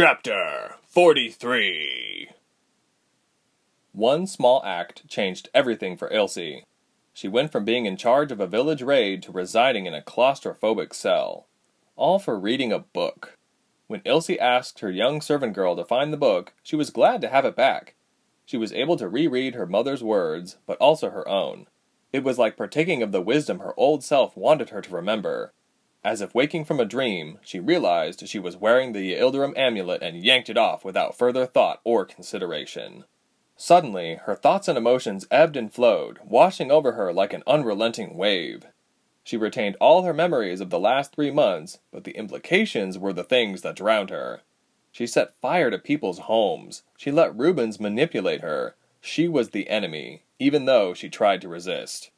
Chapter 43 One small act changed everything for Ilse. She went from being in charge of a village raid to residing in a claustrophobic cell. All for reading a book. When Ilse asked her young servant girl to find the book, she was glad to have it back. She was able to reread her mother's words, but also her own. It was like partaking of the wisdom her old self wanted her to remember, as if waking from a dream, she realized she was wearing the Yildirim amulet and yanked it off without further thought or consideration. Suddenly, her thoughts and emotions ebbed and flowed, washing over her like an unrelenting wave. She retained all her memories of the last three months, but the implications were the things that drowned her. She set fire to people's homes. She let Rubens manipulate her. She was the enemy, even though she tried to resist.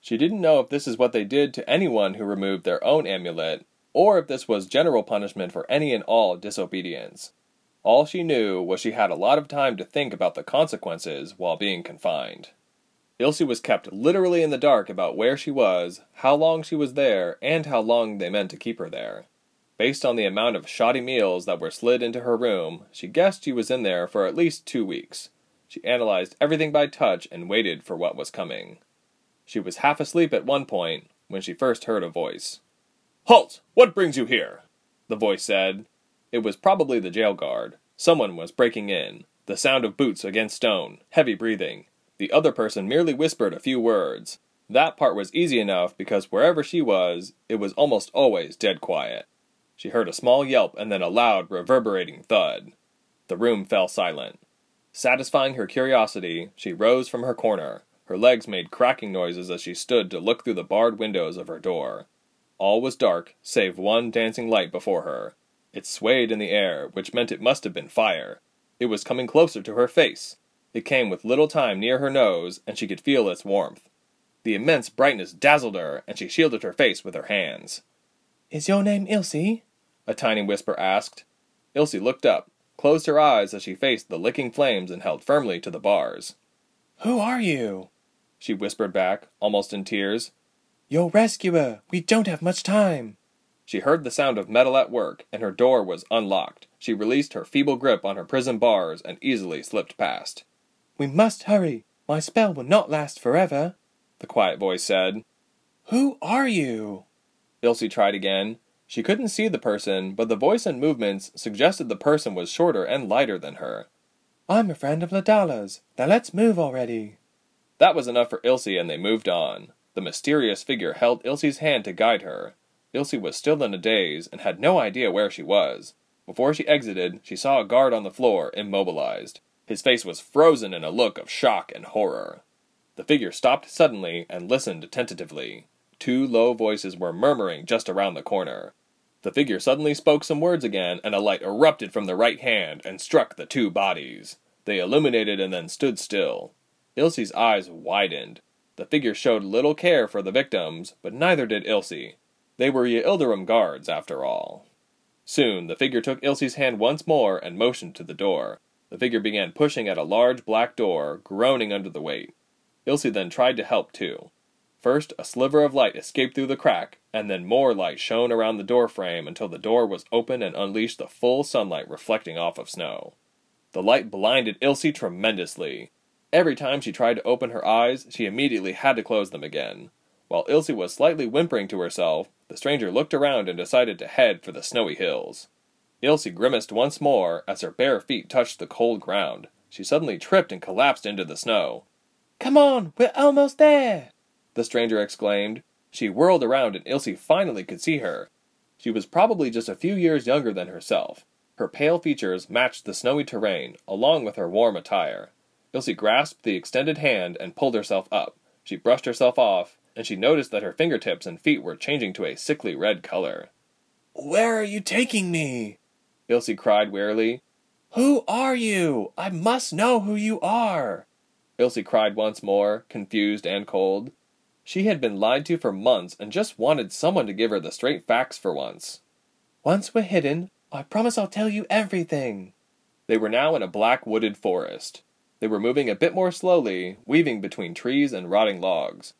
She didn't know if this is what they did to anyone who removed their own amulet, or if this was general punishment for any and all disobedience. All she knew was she had a lot of time to think about the consequences while being confined. Ilse was kept literally in the dark about where she was, how long she was there, and how long they meant to keep her there. Based on the amount of shoddy meals that were slid into her room, she guessed she was in there for at least two weeks. She analyzed everything by touch and waited for what was coming. She was half asleep at one point when she first heard a voice. Halt! What brings you here? The voice said. It was probably the jail guard. Someone was breaking in. The sound of boots against stone, heavy breathing. The other person merely whispered a few words. That part was easy enough because wherever she was, it was almost always dead quiet. She heard a small yelp and then a loud, reverberating thud. The room fell silent. Satisfying her curiosity, she rose from her corner. Her legs made cracking noises as she stood to look through the barred windows of her door. All was dark, save one dancing light before her. It swayed in the air, which meant it must have been fire. It was coming closer to her face. It came with little time near her nose, and she could feel its warmth. The immense brightness dazzled her, and she shielded her face with her hands. Is your name Ilse? A tiny whisper asked. Ilse looked up, closed her eyes as she faced the licking flames and held firmly to the bars. Who are you? She whispered back, almost in tears. Your rescuer! We don't have much time! She heard the sound of metal at work, and her door was unlocked. She released her feeble grip on her prison bars and easily slipped past. We must hurry. My spell will not last forever, the quiet voice said. Who are you? Ilse tried again. She couldn't see the person, but the voice and movements suggested the person was shorter and lighter than her. I'm a friend of Ladala's. Now let's move already. That was enough for Ilse, and they moved on. The mysterious figure held Ilse's hand to guide her. Ilse was still in a daze and had no idea where she was. Before she exited, she saw a guard on the floor, immobilized. His face was frozen in a look of shock and horror. The figure stopped suddenly and listened tentatively. Two low voices were murmuring just around the corner. The figure suddenly spoke some words again, and a light erupted from the right hand and struck the two bodies. They illuminated and then stood still. Ilse's eyes widened. The figure showed little care for the victims, but neither did Ilse. They were Yildirim guards, after all. Soon, the figure took Ilse's hand once more and motioned to the door. The figure began pushing at a large black door, groaning under the weight. Ilse then tried to help too. First, a sliver of light escaped through the crack, and then more light shone around the door frame until the door was open and unleashed the full sunlight reflecting off of snow. The light blinded Ilse tremendously. Every time she tried to open her eyes, she immediately had to close them again. While Ilse was slightly whimpering to herself, the stranger looked around and decided to head for the snowy hills. Ilse grimaced once more as her bare feet touched the cold ground. She suddenly tripped and collapsed into the snow. Come on, we're almost there! The stranger exclaimed. She whirled around and Ilse finally could see her. She was probably just a few years younger than herself. Her pale features matched the snowy terrain, along with her warm attire. Ilse grasped the extended hand and pulled herself up. She brushed herself off, and she noticed that her fingertips and feet were changing to a sickly red color. Where are you taking me? Ilse cried wearily. Who are you? I must know who you are. Ilse cried once more, confused and cold. She had been lied to for months and just wanted someone to give her the straight facts for once. Once we're hidden, I promise I'll tell you everything. They were now in a black wooded forest. They were moving a bit more slowly, weaving between trees and rotting logs.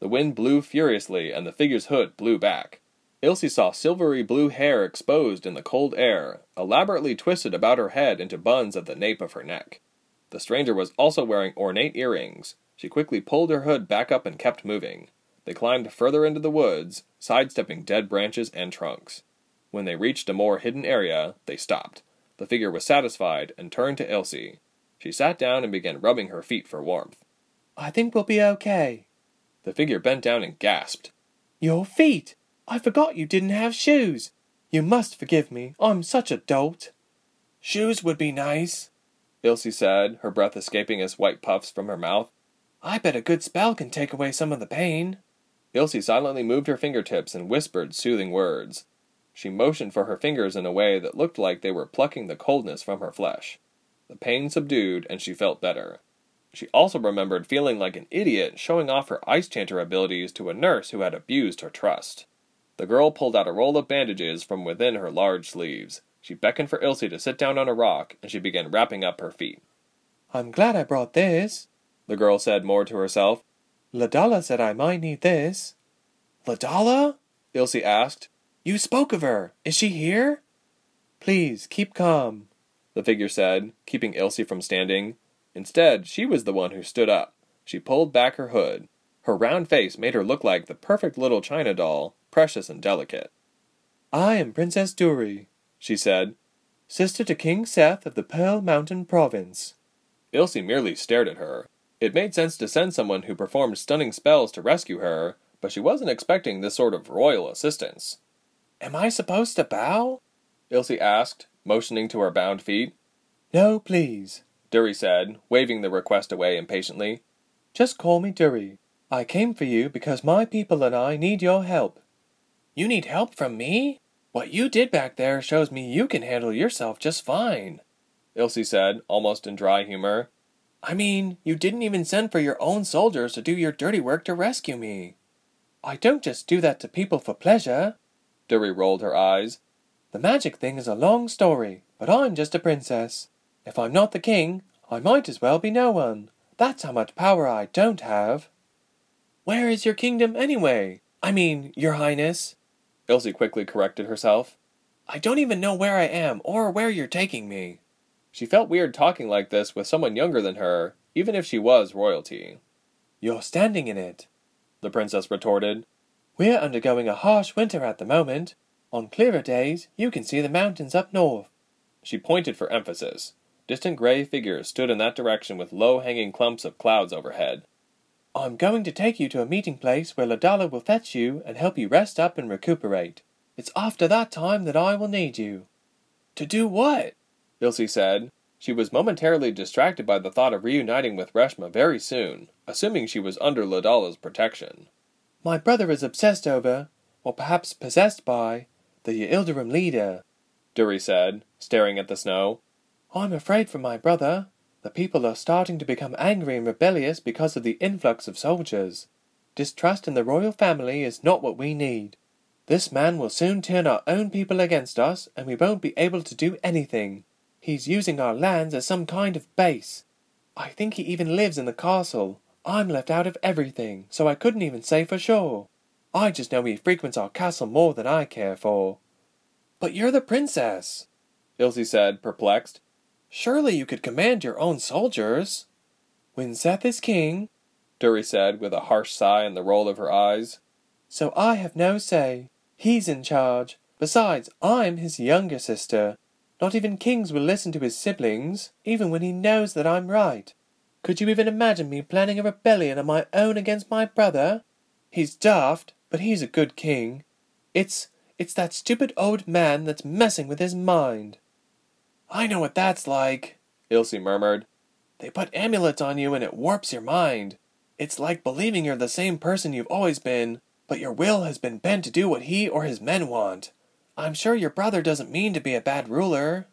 The wind blew furiously, and the figure's hood blew back. Ilse saw silvery blue hair exposed in the cold air, elaborately twisted about her head into buns at the nape of her neck. The stranger was also wearing ornate earrings. She quickly pulled her hood back up and kept moving. They climbed further into the woods, sidestepping dead branches and trunks. When they reached a more hidden area, they stopped. The figure was satisfied and turned to Ilse. She sat down and began rubbing her feet for warmth. I think we'll be okay. The figure bent down and gasped. Your feet! I forgot you didn't have shoes. You must forgive me. I'm such a dolt. Shoes would be nice, Ilse said, her breath escaping as white puffs from her mouth. I bet a good spell can take away some of the pain. Ilse silently moved her fingertips and whispered soothing words. She motioned for her fingers in a way that looked like they were plucking the coldness from her flesh. The pain subdued, and she felt better. She also remembered feeling like an idiot showing off her ice chanter abilities to a nurse who had abused her trust. The girl pulled out a roll of bandages from within her large sleeves. She beckoned for Ilse to sit down on a rock, and she began wrapping up her feet. I'm glad I brought this, the girl said more to herself. Ladala said I might need this. Ladala? Ilse asked. You spoke of her. Is she here? Please, keep calm, the figure said, keeping Ilse from standing. Instead, she was the one who stood up. She pulled back her hood. Her round face made her look like the perfect little china doll, precious and delicate. I am Princess Dury, she said, sister to King Seth of the Pearl Mountain Province. Ilse merely stared at her. It made sense to send someone who performed stunning spells to rescue her, but she wasn't expecting this sort of royal assistance. Am I supposed to bow? Ilse asked, motioning to her bound feet. No, please, Dury said, waving the request away impatiently. Just call me Dury. I came for you because my people and I need your help. You need help from me? What you did back there shows me you can handle yourself just fine, Ilse said, almost in dry humor. I mean, you didn't even send for your own soldiers to do your dirty work to rescue me. I don't just do that to people for pleasure. Dury rolled her eyes. The magic thing is a long story, but I'm just a princess. If I'm not the king, I might as well be no one. That's how much power I don't have. Where is your kingdom anyway? I mean, your highness. Ilse quickly corrected herself. I don't even know where I am or where you're taking me. She felt weird talking like this with someone younger than her, even if she was royalty. You're standing in it, the princess retorted. We're undergoing a harsh winter at the moment. On clearer days, you can see the mountains up north. She pointed for emphasis. Distant gray figures stood in that direction with low hanging clumps of clouds overhead. I'm going to take you to a meeting place where Ladala will fetch you and help you rest up and recuperate. It's after that time that I will need you. To do what? Ilse said. She was momentarily distracted by the thought of reuniting with Reshma very soon, assuming she was under Ladala's protection. My brother is obsessed over, or perhaps possessed by, the Yildirim leader, Dury said, staring at the snow. I'm afraid for my brother. The people are starting to become angry and rebellious because of the influx of soldiers. Distrust in the royal family is not what we need. This man will soon turn our own people against us, and we won't be able to do anything. He's using our lands as some kind of base. I think he even lives in the castle. I'm left out of everything, so I couldn't even say for sure. I just know he frequents our castle more than I care for. But you're the princess, Ilse said, perplexed. Surely you could command your own soldiers. When Seth is king, Dury said with a harsh sigh and the roll of her eyes. So I have no say. He's in charge. Besides, I'm his younger sister. Not even kings will listen to his siblings, even when he knows that I'm right. Could you even imagine me planning a rebellion of my own against my brother? He's daft, but he's a good king. It's it's that stupid old man that's messing with his mind. I know what that's like, Ilse murmured. They put amulets on you and it warps your mind. It's like believing you're the same person you've always been, but your will has been bent to do what he or his men want. I'm sure your brother doesn't mean to be a bad ruler.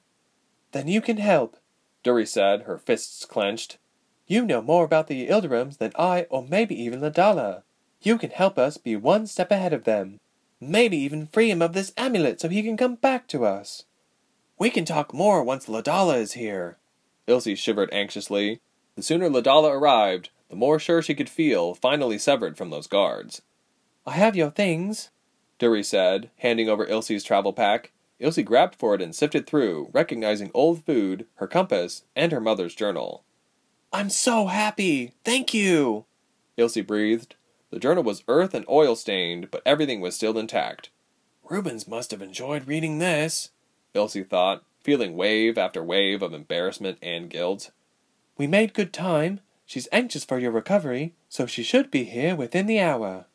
Then you can help, Dury said, her fists clenched. You know more about the Yildirims than I or maybe even Ladala. You can help us be one step ahead of them. Maybe even free him of this amulet so he can come back to us. We can talk more once Ladala is here. Ilse shivered anxiously. The sooner Ladala arrived, the more sure she could feel finally severed from those guards. I have your things, Dury said, handing over Ilse's travel pack. Ilse grabbed for it and sifted through, recognizing old food, her compass, and her mother's journal. I'm so happy! Thank you! Ilse breathed. The journal was earth and oil stained, but everything was still intact. Rubens must have enjoyed reading this, Ilse thought, feeling wave after wave of embarrassment and guilt. We made good time. She's anxious for your recovery, so she should be here within the hour.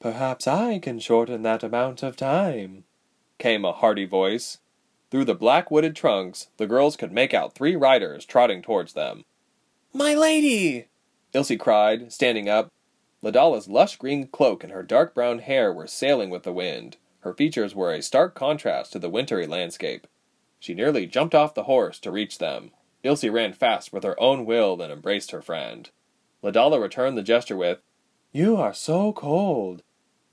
Perhaps I can shorten that amount of time, came a hearty voice. Through the black wooded trunks, the girls could make out three riders trotting towards them. My lady! Ilse cried, standing up. Ladala's lush green cloak and her dark brown hair were sailing with the wind. Her features were a stark contrast to the wintry landscape. She nearly jumped off the horse to reach them. Ilse ran fast with her own will and embraced her friend. Ladala returned the gesture with, You are so cold.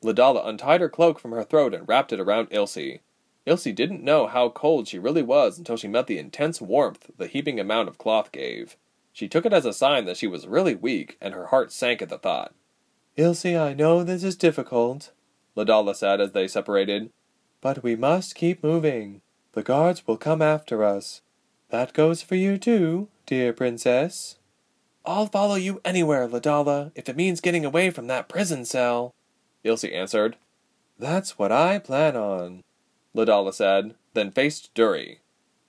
Ladala untied her cloak from her throat and wrapped it around Ilse. Ilse didn't know how cold she really was until she met the intense warmth the heaping amount of cloth gave. She took it as a sign that she was really weak, and her heart sank at the thought. Ilse, I know this is difficult, Ladala said as they separated, but we must keep moving. The guards will come after us. That goes for you too, dear princess. I'll follow you anywhere, Ladala, if it means getting away from that prison cell. Ilse answered. That's what I plan on, Ladala said, then faced Dury.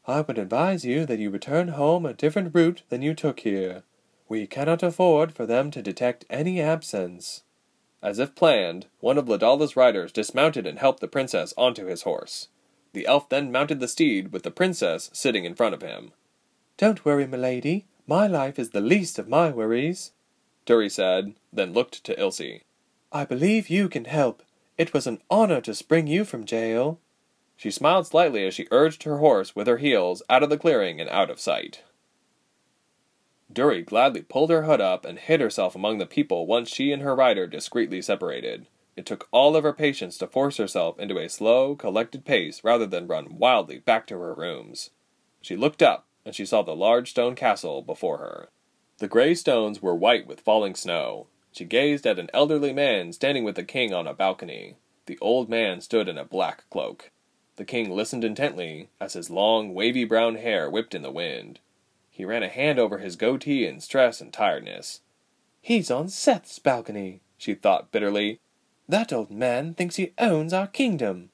I would advise you that you return home a different route than you took here. We cannot afford for them to detect any absence. As if planned, one of Ladala's riders dismounted and helped the princess onto his horse. The elf then mounted the steed with the princess sitting in front of him. Don't worry, milady. My life is the least of my worries, Dury said, then looked to Ilse. I believe you can help. It was an honor to spring you from jail. She smiled slightly as she urged her horse with her heels out of the clearing and out of sight. Dury gladly pulled her hood up and hid herself among the people once she and her rider discreetly separated. It took all of her patience to force herself into a slow, collected pace rather than run wildly back to her rooms. She looked up, and she saw the large stone castle before her. The gray stones were white with falling snow. She gazed at an elderly man standing with the king on a balcony. The old man stood in a black cloak. The king listened intently as his long, wavy brown hair whipped in the wind. He ran a hand over his goatee in stress and tiredness. He's on Seth's balcony, she thought bitterly. That old man thinks he owns our kingdom.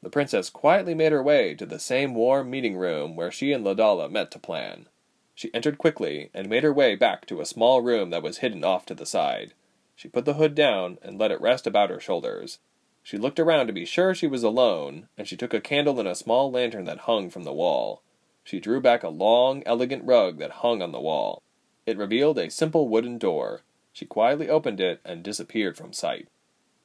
The princess quietly made her way to the same warm meeting room where she and Ladala met to plan. She entered quickly and made her way back to a small room that was hidden off to the side. She put the hood down and let it rest about her shoulders. She looked around to be sure she was alone, and she took a candle and a small lantern that hung from the wall. She drew back a long, elegant rug that hung on the wall. It revealed a simple wooden door. She quietly opened it and disappeared from sight.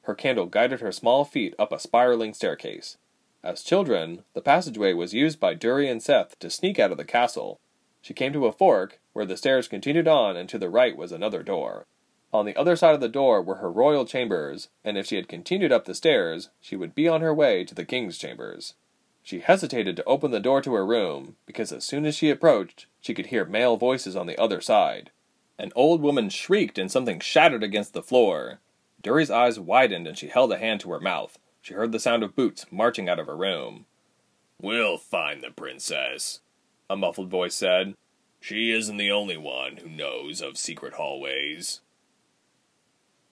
Her candle guided her small feet up a spiraling staircase. As children, the passageway was used by Dury and Seth to sneak out of the castle. She came to a fork, where the stairs continued on, and to the right was another door. On the other side of the door were her royal chambers, and if she had continued up the stairs, she would be on her way to the king's chambers. She hesitated to open the door to her room, because as soon as she approached, she could hear male voices on the other side. An old woman shrieked and something shattered against the floor. Dury's eyes widened and she held a hand to her mouth. She heard the sound of boots marching out of her room. We'll find the princess, a muffled voice said. She isn't the only one who knows of secret hallways.